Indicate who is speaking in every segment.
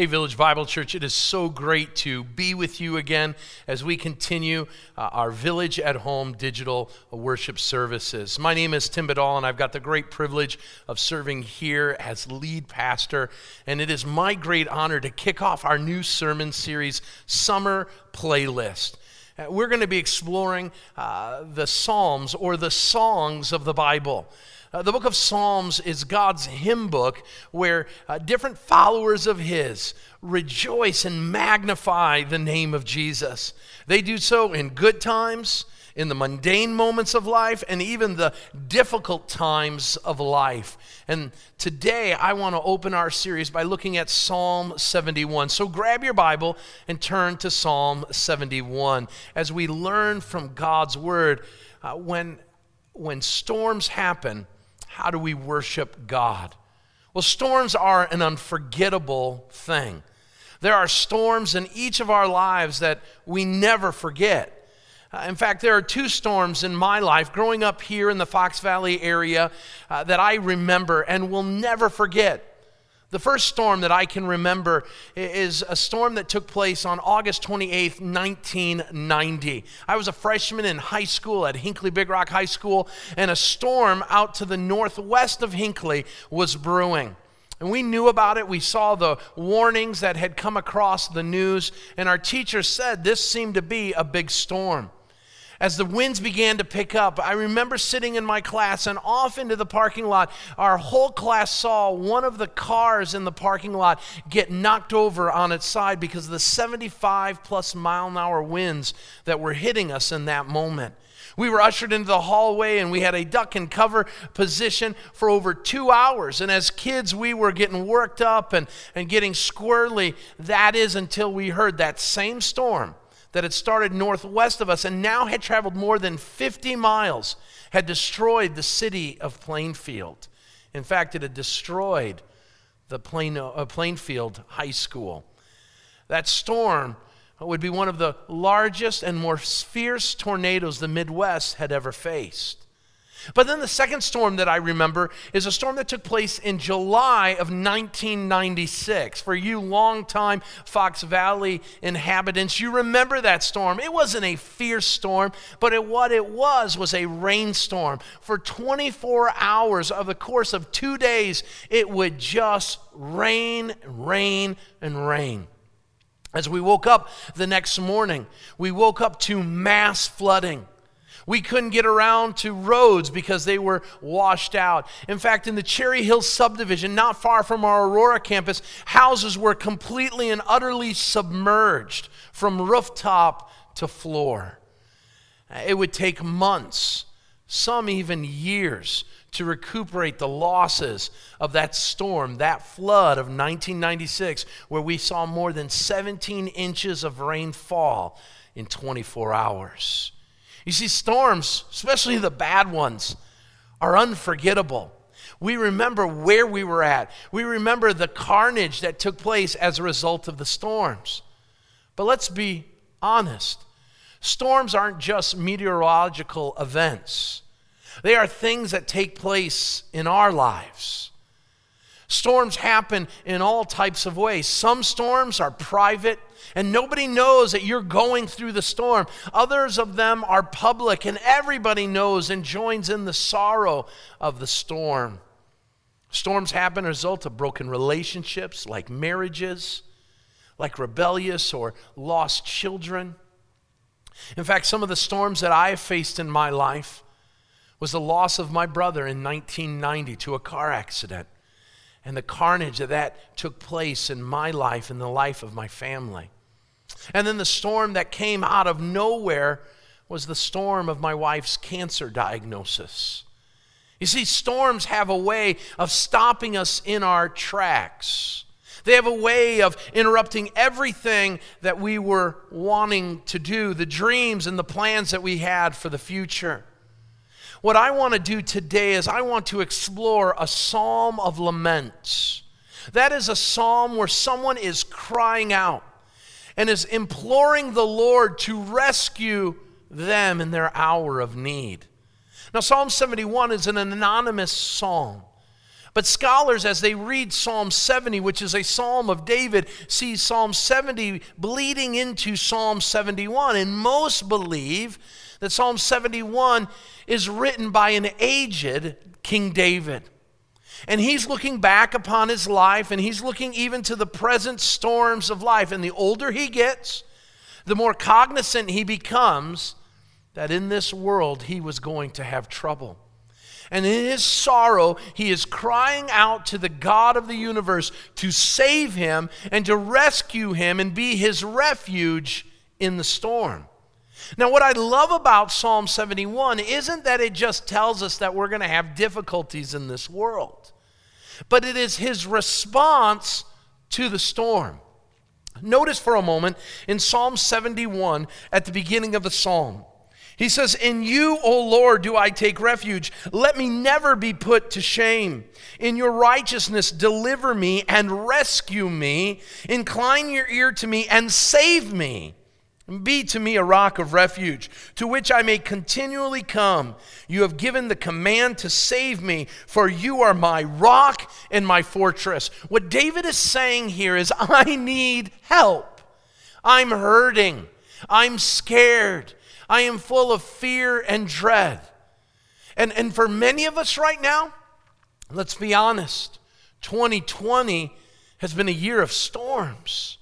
Speaker 1: Hey, Village Bible Church, it is so great to be with you again as we continue uh, our Village at Home digital worship services. My name is Tim Badal, and I've got the great privilege of serving here as lead pastor. And it is my great honor to kick off our new sermon series, Summer Playlist. Uh, we're going to be exploring uh, the Psalms or the songs of the Bible. Uh, the book of Psalms is God's hymn book where uh, different followers of His rejoice and magnify the name of Jesus. They do so in good times, in the mundane moments of life, and even the difficult times of life. And today I want to open our series by looking at Psalm 71. So grab your Bible and turn to Psalm 71 as we learn from God's Word. Uh, when, when storms happen, how do we worship God? Well, storms are an unforgettable thing. There are storms in each of our lives that we never forget. Uh, in fact, there are two storms in my life growing up here in the Fox Valley area uh, that I remember and will never forget. The first storm that I can remember is a storm that took place on August 28th, 1990. I was a freshman in high school at Hinckley Big Rock High School, and a storm out to the northwest of Hinckley was brewing. And we knew about it. We saw the warnings that had come across the news, and our teacher said this seemed to be a big storm as the winds began to pick up, I remember sitting in my class and off into the parking lot. Our whole class saw one of the cars in the parking lot get knocked over on its side because of the 75 plus mile an hour winds that were hitting us in that moment. We were ushered into the hallway and we had a duck and cover position for over two hours. And as kids, we were getting worked up and, and getting squirrely. That is until we heard that same storm that had started northwest of us and now had traveled more than 50 miles had destroyed the city of Plainfield. In fact, it had destroyed the Plain, uh, Plainfield High School. That storm would be one of the largest and most fierce tornadoes the Midwest had ever faced. But then the second storm that I remember is a storm that took place in July of 1996. For you longtime Fox Valley inhabitants, you remember that storm. It wasn't a fierce storm, but it, what it was was a rainstorm. For 24 hours of the course of two days, it would just rain, rain, and rain. As we woke up the next morning, we woke up to mass flooding. We couldn't get around to roads because they were washed out. In fact, in the Cherry Hill subdivision, not far from our Aurora campus, houses were completely and utterly submerged from rooftop to floor. It would take months, some even years, to recuperate the losses of that storm, that flood of 1996, where we saw more than 17 inches of rain fall in 24 hours. You see, storms, especially the bad ones, are unforgettable. We remember where we were at. We remember the carnage that took place as a result of the storms. But let's be honest storms aren't just meteorological events, they are things that take place in our lives. Storms happen in all types of ways. Some storms are private, and nobody knows that you're going through the storm. Others of them are public, and everybody knows and joins in the sorrow of the storm. Storms happen as a result of broken relationships, like marriages, like rebellious or lost children. In fact, some of the storms that I faced in my life was the loss of my brother in 1990 to a car accident and the carnage that that took place in my life and the life of my family. And then the storm that came out of nowhere was the storm of my wife's cancer diagnosis. You see, storms have a way of stopping us in our tracks. They have a way of interrupting everything that we were wanting to do, the dreams and the plans that we had for the future. What I want to do today is I want to explore a psalm of laments. That is a psalm where someone is crying out and is imploring the Lord to rescue them in their hour of need. Now, Psalm 71 is an anonymous psalm. But scholars, as they read Psalm 70, which is a psalm of David, see Psalm 70 bleeding into Psalm 71. And most believe that Psalm 71 is written by an aged King David. And he's looking back upon his life and he's looking even to the present storms of life. And the older he gets, the more cognizant he becomes that in this world he was going to have trouble. And in his sorrow, he is crying out to the God of the universe to save him and to rescue him and be his refuge in the storm. Now, what I love about Psalm 71 isn't that it just tells us that we're going to have difficulties in this world, but it is his response to the storm. Notice for a moment in Psalm 71 at the beginning of the psalm. He says, In you, O Lord, do I take refuge. Let me never be put to shame. In your righteousness, deliver me and rescue me. Incline your ear to me and save me. Be to me a rock of refuge, to which I may continually come. You have given the command to save me, for you are my rock and my fortress. What David is saying here is, I need help. I'm hurting. I'm scared. I am full of fear and dread. And, and for many of us right now, let's be honest, 2020 has been a year of storms.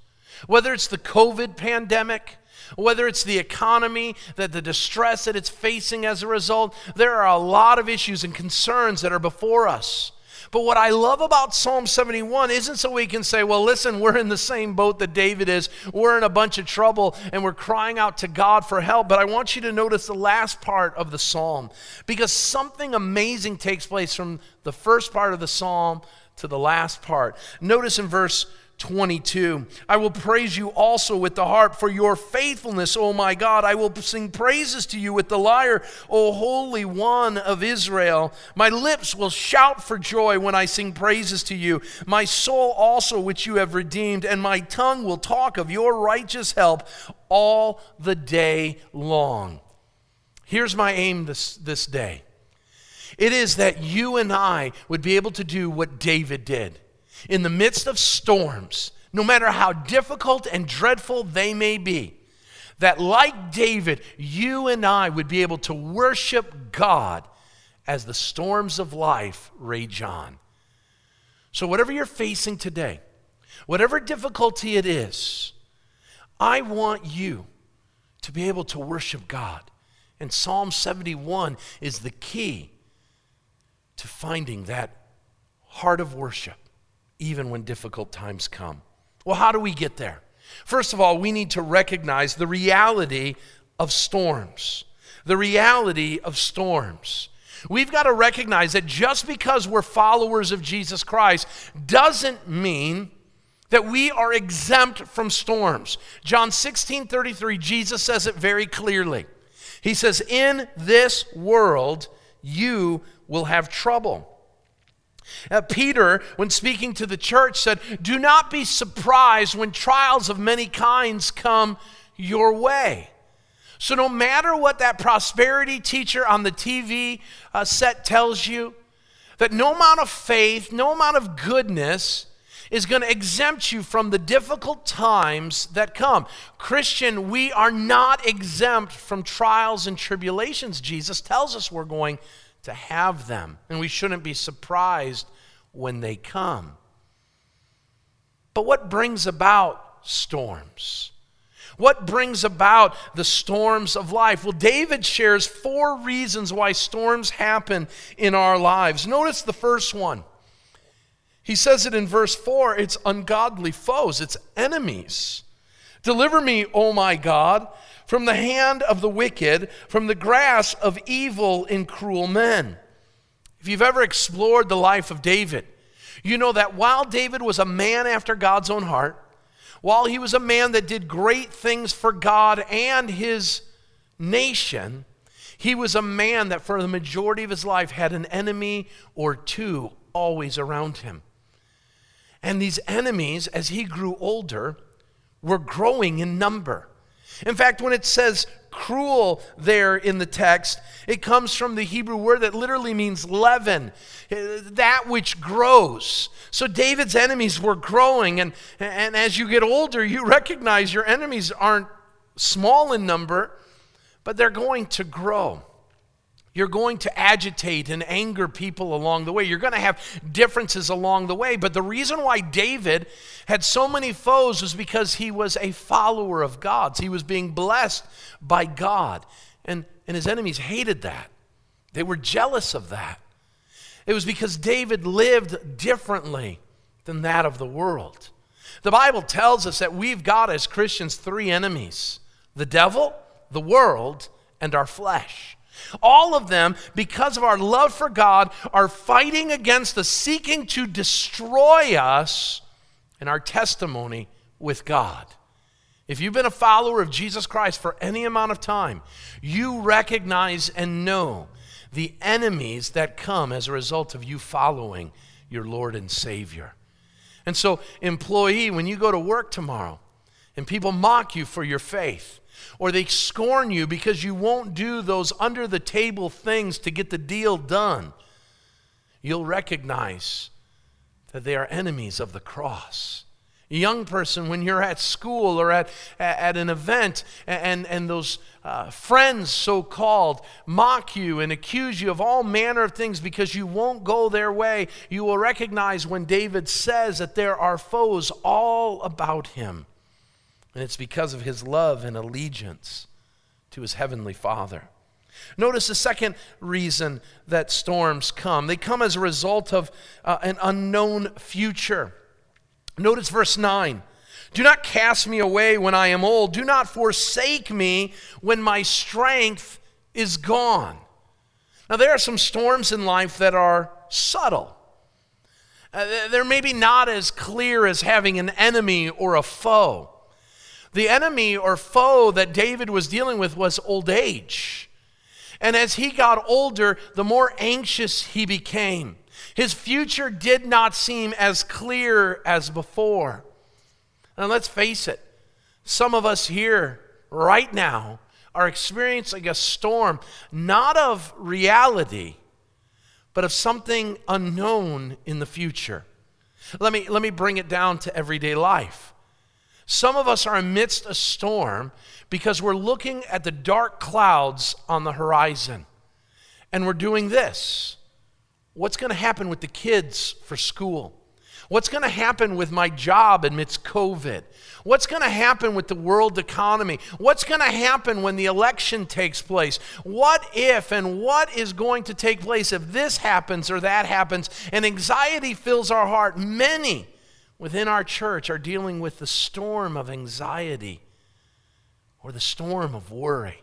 Speaker 1: Whether it's the COVID pandemic, whether it's the economy, that the distress that it's facing as a result, there are a lot of issues and concerns that are before us. But what I love about Psalm 71 isn't so we can say, well, listen, we're in the same boat that David is. We're in a bunch of trouble and we're crying out to God for help. But I want you to notice the last part of the psalm because something amazing takes place from the first part of the psalm to the last part. Notice in verse 22. I will praise you also with the harp for your faithfulness, O my God. I will sing praises to you with the lyre, O Holy One of Israel. My lips will shout for joy when I sing praises to you. My soul also, which you have redeemed, and my tongue will talk of your righteous help all the day long. Here's my aim this, this day it is that you and I would be able to do what David did in the midst of storms, no matter how difficult and dreadful they may be, that like David, you and I would be able to worship God as the storms of life rage on. So, whatever you're facing today, whatever difficulty it is, I want you to be able to worship God. And Psalm 71 is the key to finding that heart of worship even when difficult times come. Well, how do we get there? First of all, we need to recognize the reality of storms. The reality of storms. We've got to recognize that just because we're followers of Jesus Christ doesn't mean that we are exempt from storms. John 16 33, Jesus says it very clearly. He says, In this world, you will have trouble. Uh, Peter, when speaking to the church, said, Do not be surprised when trials of many kinds come your way. So, no matter what that prosperity teacher on the TV uh, set tells you, that no amount of faith, no amount of goodness is going to exempt you from the difficult times that come. Christian, we are not exempt from trials and tribulations. Jesus tells us we're going to have them, and we shouldn't be surprised when they come. But what brings about storms? What brings about the storms of life? Well, David shares four reasons why storms happen in our lives. Notice the first one. He says it in verse 4 it's ungodly foes, it's enemies. Deliver me, O my God, from the hand of the wicked, from the grasp of evil and cruel men. If you've ever explored the life of David, you know that while David was a man after God's own heart, while he was a man that did great things for God and his nation, he was a man that for the majority of his life had an enemy or two always around him. And these enemies, as he grew older, were growing in number. In fact, when it says cruel there in the text, it comes from the Hebrew word that literally means leaven, that which grows. So David's enemies were growing, and, and as you get older, you recognize your enemies aren't small in number, but they're going to grow. You're going to agitate and anger people along the way. You're going to have differences along the way. But the reason why David had so many foes was because he was a follower of God's. He was being blessed by God. And, and his enemies hated that, they were jealous of that. It was because David lived differently than that of the world. The Bible tells us that we've got, as Christians, three enemies the devil, the world, and our flesh. All of them, because of our love for God, are fighting against us, seeking to destroy us and our testimony with God. If you've been a follower of Jesus Christ for any amount of time, you recognize and know the enemies that come as a result of you following your Lord and Savior. And so, employee, when you go to work tomorrow and people mock you for your faith, or they scorn you because you won't do those under the table things to get the deal done, you'll recognize that they are enemies of the cross. A young person, when you're at school or at, at an event, and, and those uh, friends, so called, mock you and accuse you of all manner of things because you won't go their way, you will recognize when David says that there are foes all about him. And it's because of his love and allegiance to his heavenly Father. Notice the second reason that storms come they come as a result of uh, an unknown future. Notice verse 9. Do not cast me away when I am old. Do not forsake me when my strength is gone. Now, there are some storms in life that are subtle. Uh, they're maybe not as clear as having an enemy or a foe. The enemy or foe that David was dealing with was old age. And as he got older, the more anxious he became. His future did not seem as clear as before. And let's face it, some of us here right now are experiencing a storm, not of reality, but of something unknown in the future. Let me, let me bring it down to everyday life. Some of us are amidst a storm because we're looking at the dark clouds on the horizon and we're doing this. What's going to happen with the kids for school? What's going to happen with my job amidst COVID? What's going to happen with the world economy? What's going to happen when the election takes place? What if and what is going to take place if this happens or that happens? And anxiety fills our heart. Many within our church are dealing with the storm of anxiety or the storm of worry.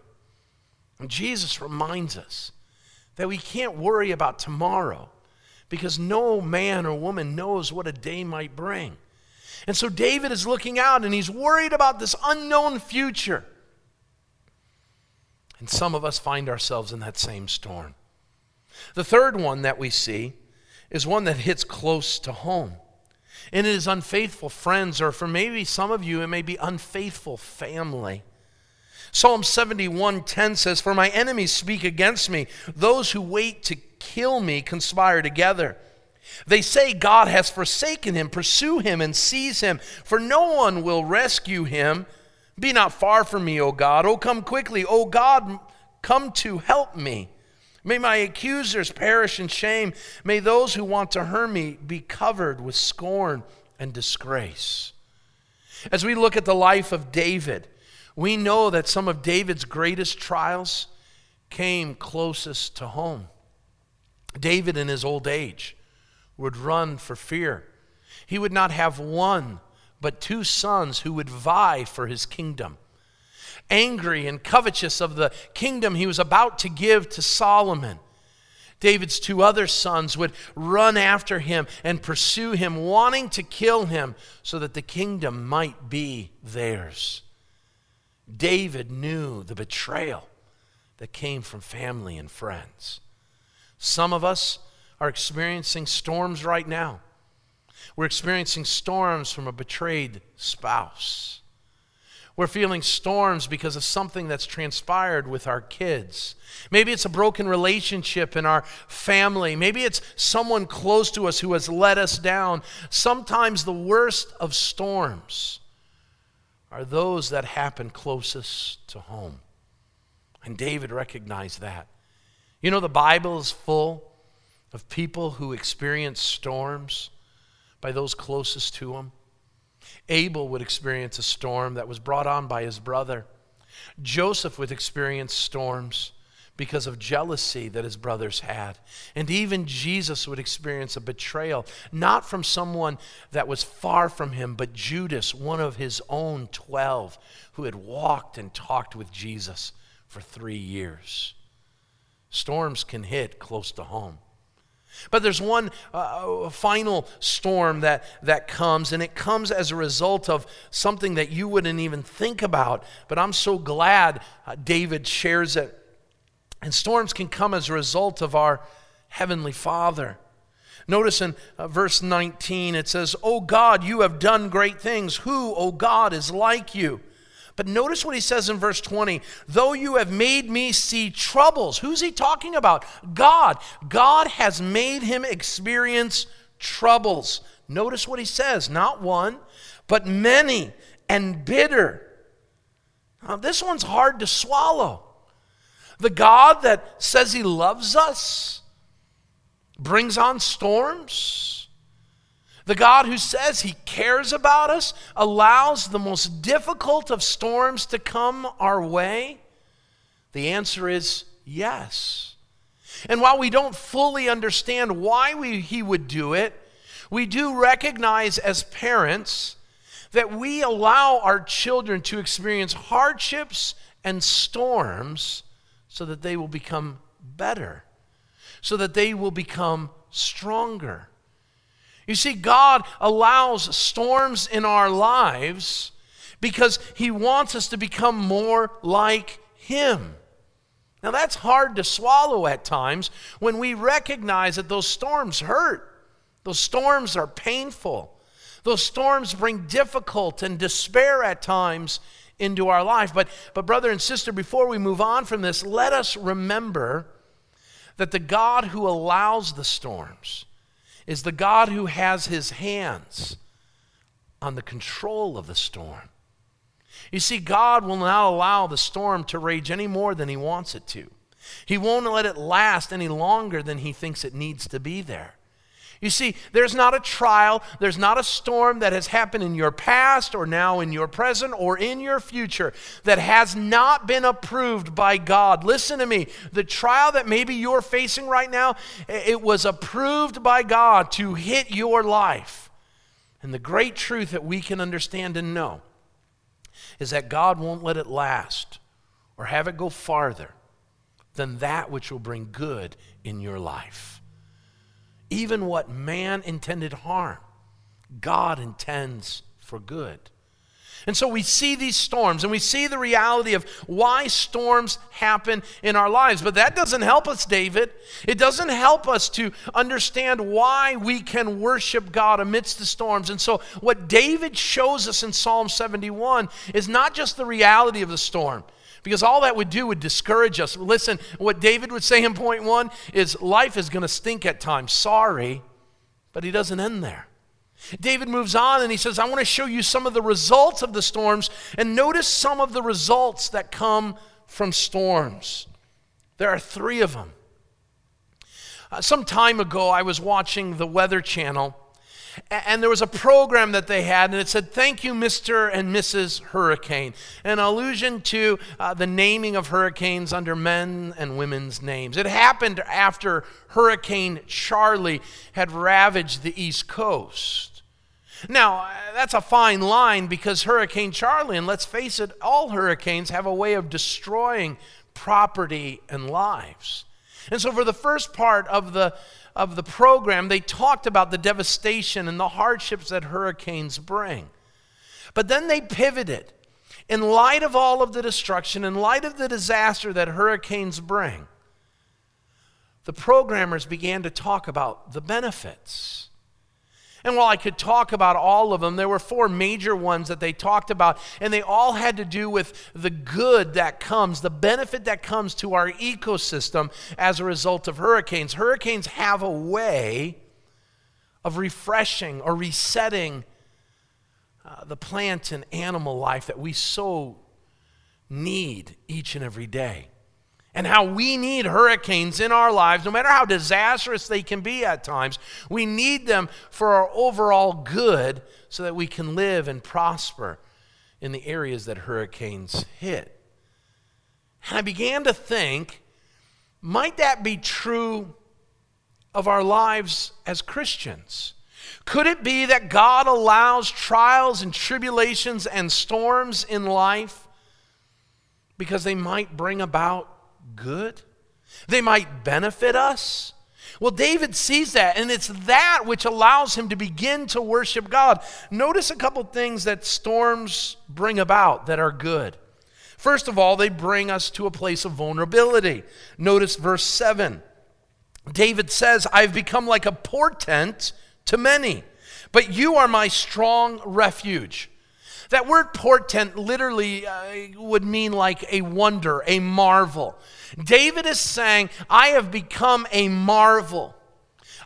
Speaker 1: And Jesus reminds us that we can't worry about tomorrow because no man or woman knows what a day might bring. And so David is looking out and he's worried about this unknown future. And some of us find ourselves in that same storm. The third one that we see is one that hits close to home and it is unfaithful friends, or for maybe some of you, it may be unfaithful family. Psalm 71:10 says, For my enemies speak against me, those who wait to kill me conspire together. They say God has forsaken him, pursue him and seize him, for no one will rescue him. Be not far from me, O God. O come quickly, O God, come to help me. May my accusers perish in shame. May those who want to harm me be covered with scorn and disgrace. As we look at the life of David, we know that some of David's greatest trials came closest to home. David, in his old age, would run for fear. He would not have one, but two sons who would vie for his kingdom angry and covetous of the kingdom he was about to give to Solomon. David's two other sons would run after him and pursue him, wanting to kill him so that the kingdom might be theirs. David knew the betrayal that came from family and friends. Some of us are experiencing storms right now. We're experiencing storms from a betrayed spouse. We're feeling storms because of something that's transpired with our kids. Maybe it's a broken relationship in our family. Maybe it's someone close to us who has let us down. Sometimes the worst of storms are those that happen closest to home. And David recognized that. You know, the Bible is full of people who experience storms by those closest to them. Abel would experience a storm that was brought on by his brother. Joseph would experience storms because of jealousy that his brothers had. And even Jesus would experience a betrayal, not from someone that was far from him, but Judas, one of his own 12, who had walked and talked with Jesus for three years. Storms can hit close to home. But there's one uh, final storm that, that comes, and it comes as a result of something that you wouldn't even think about. But I'm so glad uh, David shares it. And storms can come as a result of our Heavenly Father. Notice in uh, verse 19 it says, Oh God, you have done great things. Who, O God, is like you? But notice what he says in verse 20 though you have made me see troubles. Who's he talking about? God. God has made him experience troubles. Notice what he says not one, but many and bitter. Now, this one's hard to swallow. The God that says he loves us brings on storms the God who says he cares about us allows the most difficult of storms to come our way? The answer is yes. And while we don't fully understand why we, he would do it, we do recognize as parents that we allow our children to experience hardships and storms so that they will become better, so that they will become stronger. You see, God allows storms in our lives because He wants us to become more like Him. Now, that's hard to swallow at times when we recognize that those storms hurt. Those storms are painful. Those storms bring difficult and despair at times into our life. But, but, brother and sister, before we move on from this, let us remember that the God who allows the storms, is the God who has his hands on the control of the storm. You see, God will not allow the storm to rage any more than he wants it to. He won't let it last any longer than he thinks it needs to be there. You see, there's not a trial, there's not a storm that has happened in your past or now in your present or in your future that has not been approved by God. Listen to me. The trial that maybe you're facing right now, it was approved by God to hit your life. And the great truth that we can understand and know is that God won't let it last or have it go farther than that which will bring good in your life. Even what man intended harm, God intends for good. And so we see these storms and we see the reality of why storms happen in our lives. But that doesn't help us, David. It doesn't help us to understand why we can worship God amidst the storms. And so, what David shows us in Psalm 71 is not just the reality of the storm, because all that would do would discourage us. Listen, what David would say in point one is life is going to stink at times. Sorry, but he doesn't end there. David moves on and he says, I want to show you some of the results of the storms, and notice some of the results that come from storms. There are three of them. Uh, some time ago, I was watching the Weather Channel and there was a program that they had, and it said, Thank you, Mr. and Mrs. Hurricane, an allusion to uh, the naming of hurricanes under men and women's names. It happened after Hurricane Charley had ravaged the East Coast. Now, uh, that's a fine line because Hurricane Charley, and let's face it, all hurricanes have a way of destroying property and lives. And so, for the first part of the of the program, they talked about the devastation and the hardships that hurricanes bring. But then they pivoted. In light of all of the destruction, in light of the disaster that hurricanes bring, the programmers began to talk about the benefits. And while I could talk about all of them, there were four major ones that they talked about, and they all had to do with the good that comes, the benefit that comes to our ecosystem as a result of hurricanes. Hurricanes have a way of refreshing or resetting uh, the plant and animal life that we so need each and every day and how we need hurricanes in our lives, no matter how disastrous they can be at times. We need them for our overall good so that we can live and prosper in the areas that hurricanes hit. And I began to think might that be true of our lives as Christians? Could it be that God allows trials and tribulations and storms in life because they might bring about good? They might benefit us? Well, David sees that, and it's that which allows him to begin to worship God. Notice a couple things that storms bring about that are good. First of all, they bring us to a place of vulnerability. Notice verse 7. David says, I've become like a portent to many, but you are my strong refuge. That word portent literally uh, would mean like a wonder, a marvel. David is saying, I have become a marvel.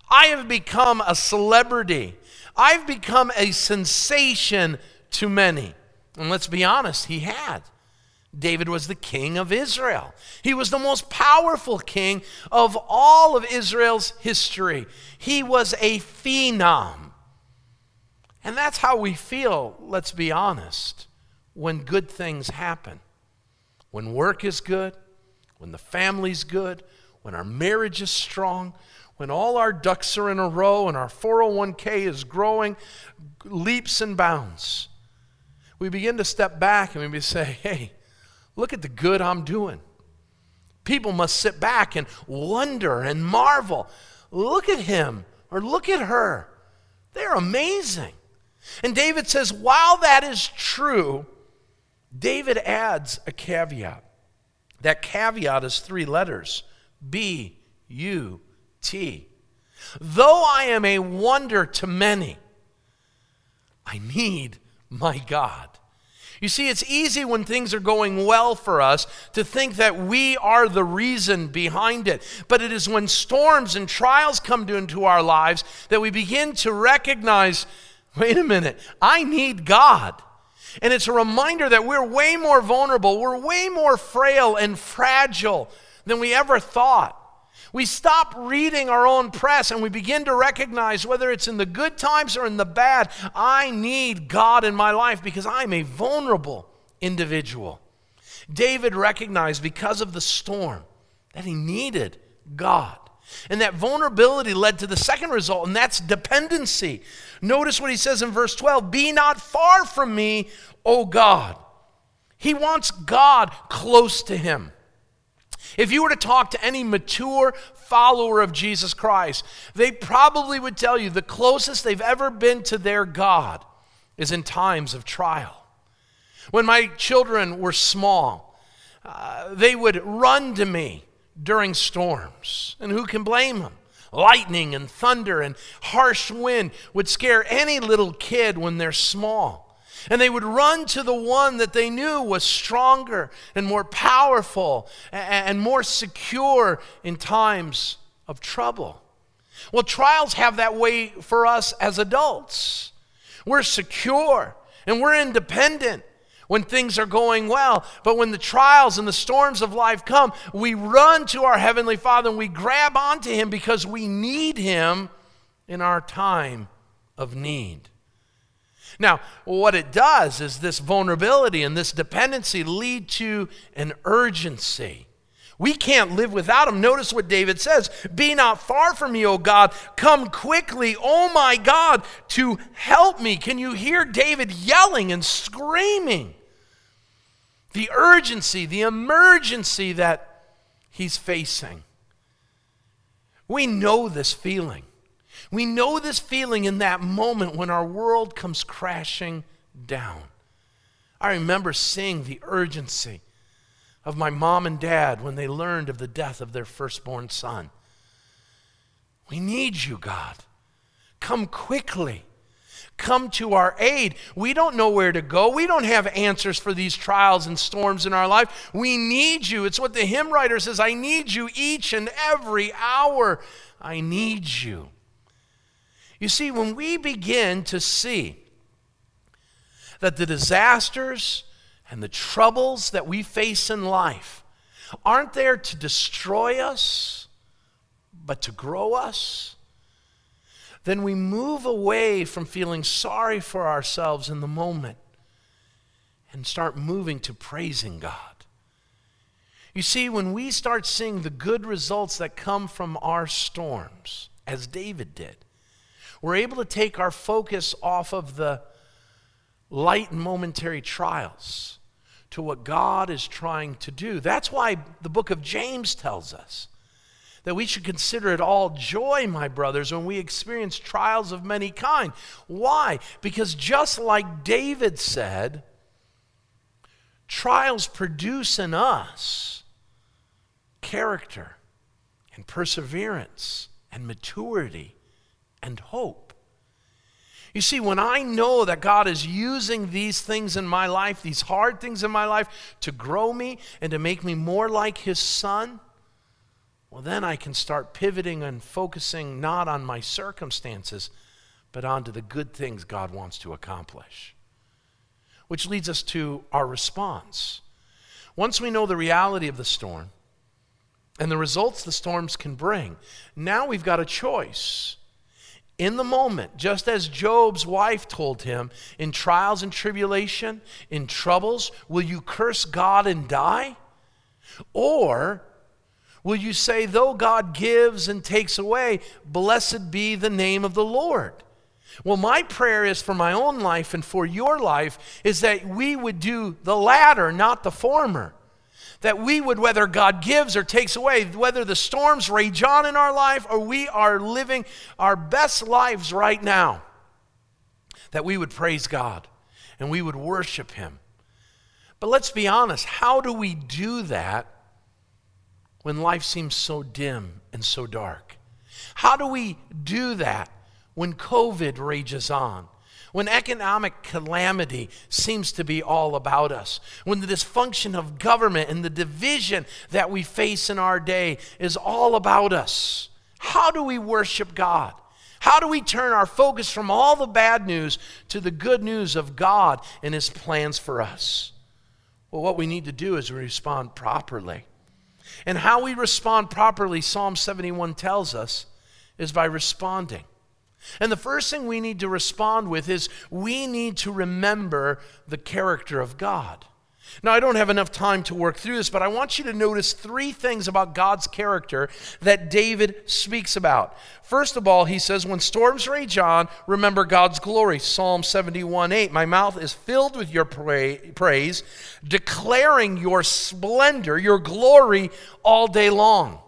Speaker 1: I have become a celebrity. I've become a sensation to many. And let's be honest, he had. David was the king of Israel. He was the most powerful king of all of Israel's history. He was a phenom. And that's how we feel, let's be honest, when good things happen. When work is good, when the family's good, when our marriage is strong, when all our ducks are in a row and our 401k is growing leaps and bounds, we begin to step back and we say, hey, look at the good I'm doing. People must sit back and wonder and marvel. Look at him or look at her. They're amazing. And David says, while that is true, David adds a caveat. That caveat is three letters B U T. Though I am a wonder to many, I need my God. You see, it's easy when things are going well for us to think that we are the reason behind it. But it is when storms and trials come into our lives that we begin to recognize wait a minute, I need God. And it's a reminder that we're way more vulnerable, we're way more frail and fragile than we ever thought. We stop reading our own press and we begin to recognize whether it's in the good times or in the bad, I need God in my life because I'm a vulnerable individual. David recognized because of the storm that he needed God. And that vulnerability led to the second result, and that's dependency. Notice what he says in verse 12 Be not far from me, O God. He wants God close to him. If you were to talk to any mature follower of Jesus Christ, they probably would tell you the closest they've ever been to their God is in times of trial. When my children were small, uh, they would run to me during storms. And who can blame them? Lightning and thunder and harsh wind would scare any little kid when they're small. And they would run to the one that they knew was stronger and more powerful and more secure in times of trouble. Well, trials have that way for us as adults. We're secure and we're independent when things are going well. But when the trials and the storms of life come, we run to our Heavenly Father and we grab onto Him because we need Him in our time of need. Now, what it does is this vulnerability and this dependency lead to an urgency. We can't live without him. Notice what David says Be not far from me, O God. Come quickly, O my God, to help me. Can you hear David yelling and screaming? The urgency, the emergency that he's facing. We know this feeling. We know this feeling in that moment when our world comes crashing down. I remember seeing the urgency of my mom and dad when they learned of the death of their firstborn son. We need you, God. Come quickly. Come to our aid. We don't know where to go. We don't have answers for these trials and storms in our life. We need you. It's what the hymn writer says I need you each and every hour. I need you. You see, when we begin to see that the disasters and the troubles that we face in life aren't there to destroy us, but to grow us, then we move away from feeling sorry for ourselves in the moment and start moving to praising God. You see, when we start seeing the good results that come from our storms, as David did, we're able to take our focus off of the light and momentary trials to what God is trying to do. That's why the book of James tells us that we should consider it all joy, my brothers, when we experience trials of many kind. Why? Because just like David said, trials produce in us character and perseverance and maturity and hope. You see, when I know that God is using these things in my life, these hard things in my life, to grow me and to make me more like His Son, well, then I can start pivoting and focusing not on my circumstances, but onto the good things God wants to accomplish. Which leads us to our response. Once we know the reality of the storm and the results the storms can bring, now we've got a choice in the moment, just as Job's wife told him, in trials and tribulation, in troubles, will you curse God and die? Or will you say, though God gives and takes away, blessed be the name of the Lord? Well, my prayer is for my own life and for your life is that we would do the latter, not the former that we would, whether God gives or takes away, whether the storms rage on in our life or we are living our best lives right now, that we would praise God and we would worship Him. But let's be honest, how do we do that when life seems so dim and so dark? How do we do that when COVID rages on? when economic calamity seems to be all about us, when the dysfunction of government and the division that we face in our day is all about us, how do we worship God? How do we turn our focus from all the bad news to the good news of God and His plans for us? Well, what we need to do is respond properly. And how we respond properly, Psalm 71 tells us, is by responding. And the first thing we need to respond with is we need to remember the character of God. Now, I don't have enough time to work through this, but I want you to notice three things about God's character that David speaks about. First of all, he says, When storms rage on, remember God's glory. Psalm 71 8. My mouth is filled with your praise, declaring your splendor, your glory all day long.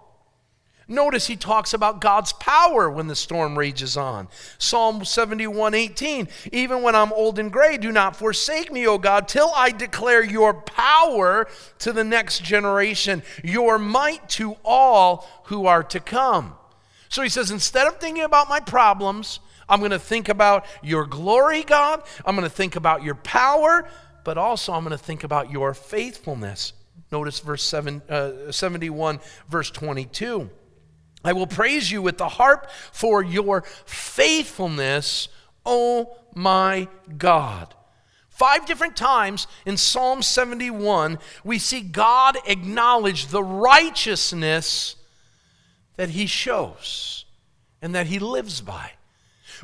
Speaker 1: Notice he talks about God's power when the storm rages on. Psalm 71 18. Even when I'm old and gray, do not forsake me, O God, till I declare your power to the next generation, your might to all who are to come. So he says, instead of thinking about my problems, I'm going to think about your glory, God. I'm going to think about your power, but also I'm going to think about your faithfulness. Notice verse seven, uh, 71, verse 22. I will praise you with the harp for your faithfulness, O my God. Five different times in Psalm 71, we see God acknowledge the righteousness that he shows and that he lives by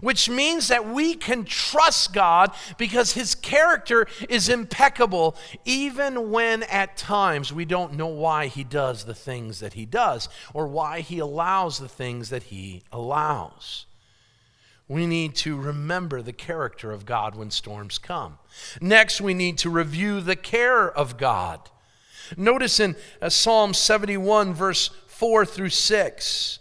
Speaker 1: which means that we can trust God because His character is impeccable, even when at times we don't know why He does the things that He does or why He allows the things that He allows. We need to remember the character of God when storms come. Next, we need to review the care of God. Notice in uh, Psalm 71, verse 4 through 6.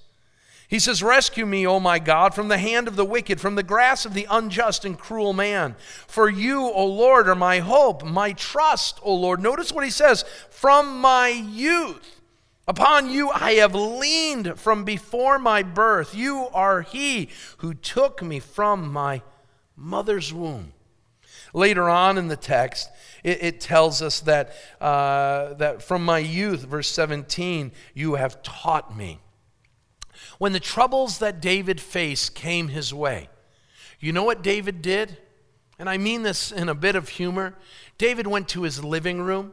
Speaker 1: He says, Rescue me, O my God, from the hand of the wicked, from the grasp of the unjust and cruel man. For you, O Lord, are my hope, my trust, O Lord. Notice what he says From my youth, upon you I have leaned from before my birth. You are he who took me from my mother's womb. Later on in the text, it, it tells us that, uh, that from my youth, verse 17, you have taught me. When the troubles that David faced came his way, you know what David did? And I mean this in a bit of humor. David went to his living room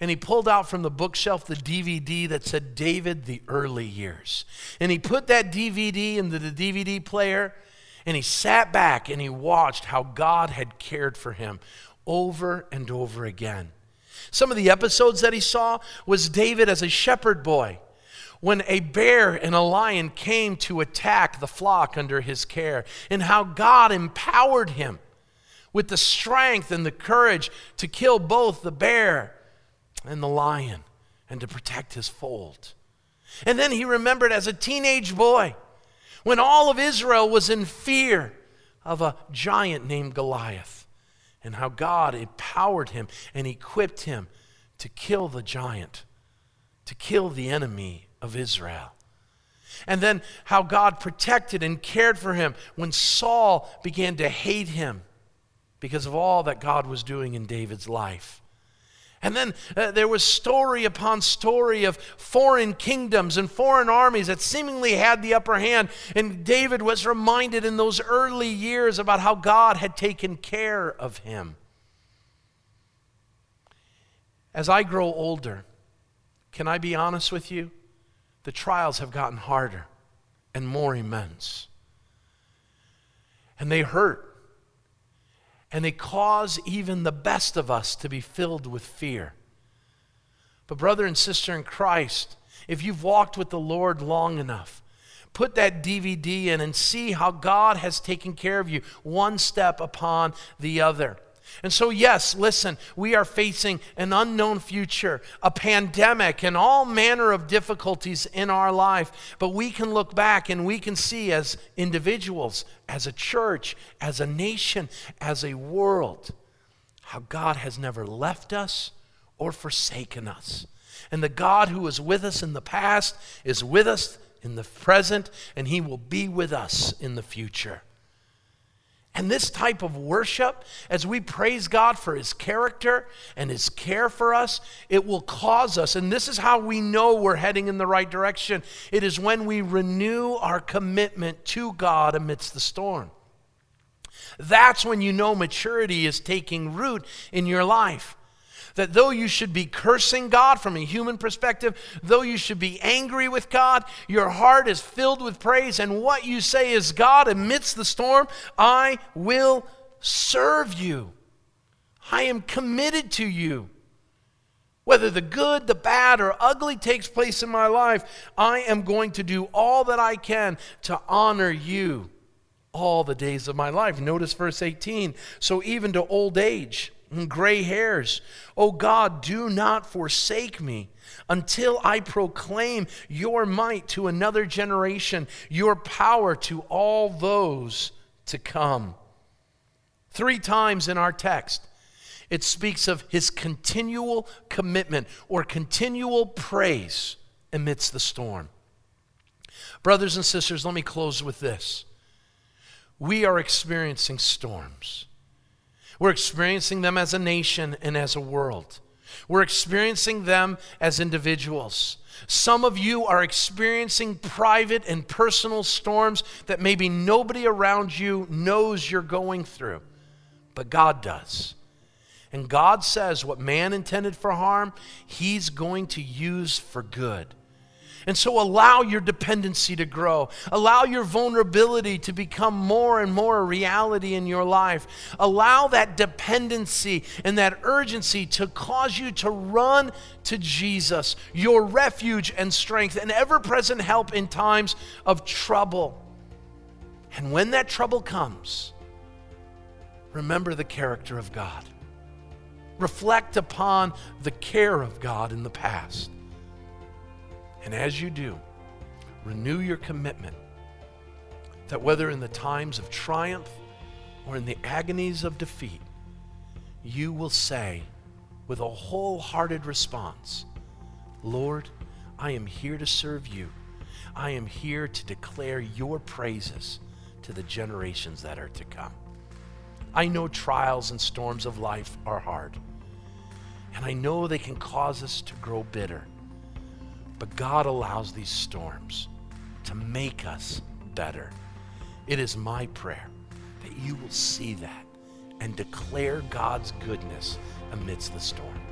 Speaker 1: and he pulled out from the bookshelf the DVD that said David the Early Years. And he put that DVD into the DVD player and he sat back and he watched how God had cared for him over and over again. Some of the episodes that he saw was David as a shepherd boy when a bear and a lion came to attack the flock under his care, and how God empowered him with the strength and the courage to kill both the bear and the lion and to protect his fold. And then he remembered as a teenage boy when all of Israel was in fear of a giant named Goliath and how God empowered him and equipped him to kill the giant, to kill the enemy of Israel. And then how God protected and cared for him when Saul began to hate him because of all that God was doing in David's life. And then uh, there was story upon story of foreign kingdoms and foreign armies that seemingly had the upper hand. And David was reminded in those early years about how God had taken care of him. As I grow older, can I be honest with you? The trials have gotten harder and more immense. And they hurt and they cause even the best of us to be filled with fear. But, brother and sister in Christ, if you've walked with the Lord long enough, put that DVD in and see how God has taken care of you one step upon the other. And so, yes, listen, we are facing an unknown future, a pandemic, and all manner of difficulties in our life. But we can look back and we can see as individuals, as a church, as a nation, as a world, how God has never left us or forsaken us. And the God who was with us in the past is with us in the present, and He will be with us in the future. And this type of worship, as we praise God for His character and His care for us, it will cause us, and this is how we know we're heading in the right direction. It is when we renew our commitment to God amidst the storm. That's when you know maturity is taking root in your life. That though you should be cursing God from a human perspective, though you should be angry with God, your heart is filled with praise, and what you say is, God, amidst the storm, I will serve you. I am committed to you. Whether the good, the bad, or ugly takes place in my life, I am going to do all that I can to honor you all the days of my life. Notice verse 18. So even to old age, and gray hairs. Oh God, do not forsake me until I proclaim your might to another generation, your power to all those to come. Three times in our text, it speaks of his continual commitment or continual praise amidst the storm. Brothers and sisters, let me close with this. We are experiencing storms. We're experiencing them as a nation and as a world. We're experiencing them as individuals. Some of you are experiencing private and personal storms that maybe nobody around you knows you're going through, but God does. And God says what man intended for harm, He's going to use for good. And so allow your dependency to grow. Allow your vulnerability to become more and more a reality in your life. Allow that dependency and that urgency to cause you to run to Jesus, your refuge and strength, and ever present help in times of trouble. And when that trouble comes, remember the character of God. Reflect upon the care of God in the past. And as you do, renew your commitment that whether in the times of triumph or in the agonies of defeat, you will say with a wholehearted response, Lord, I am here to serve you. I am here to declare your praises to the generations that are to come. I know trials and storms of life are hard. And I know they can cause us to grow bitter. But God allows these storms to make us better. It is my prayer that you will see that and declare God's goodness amidst the storm.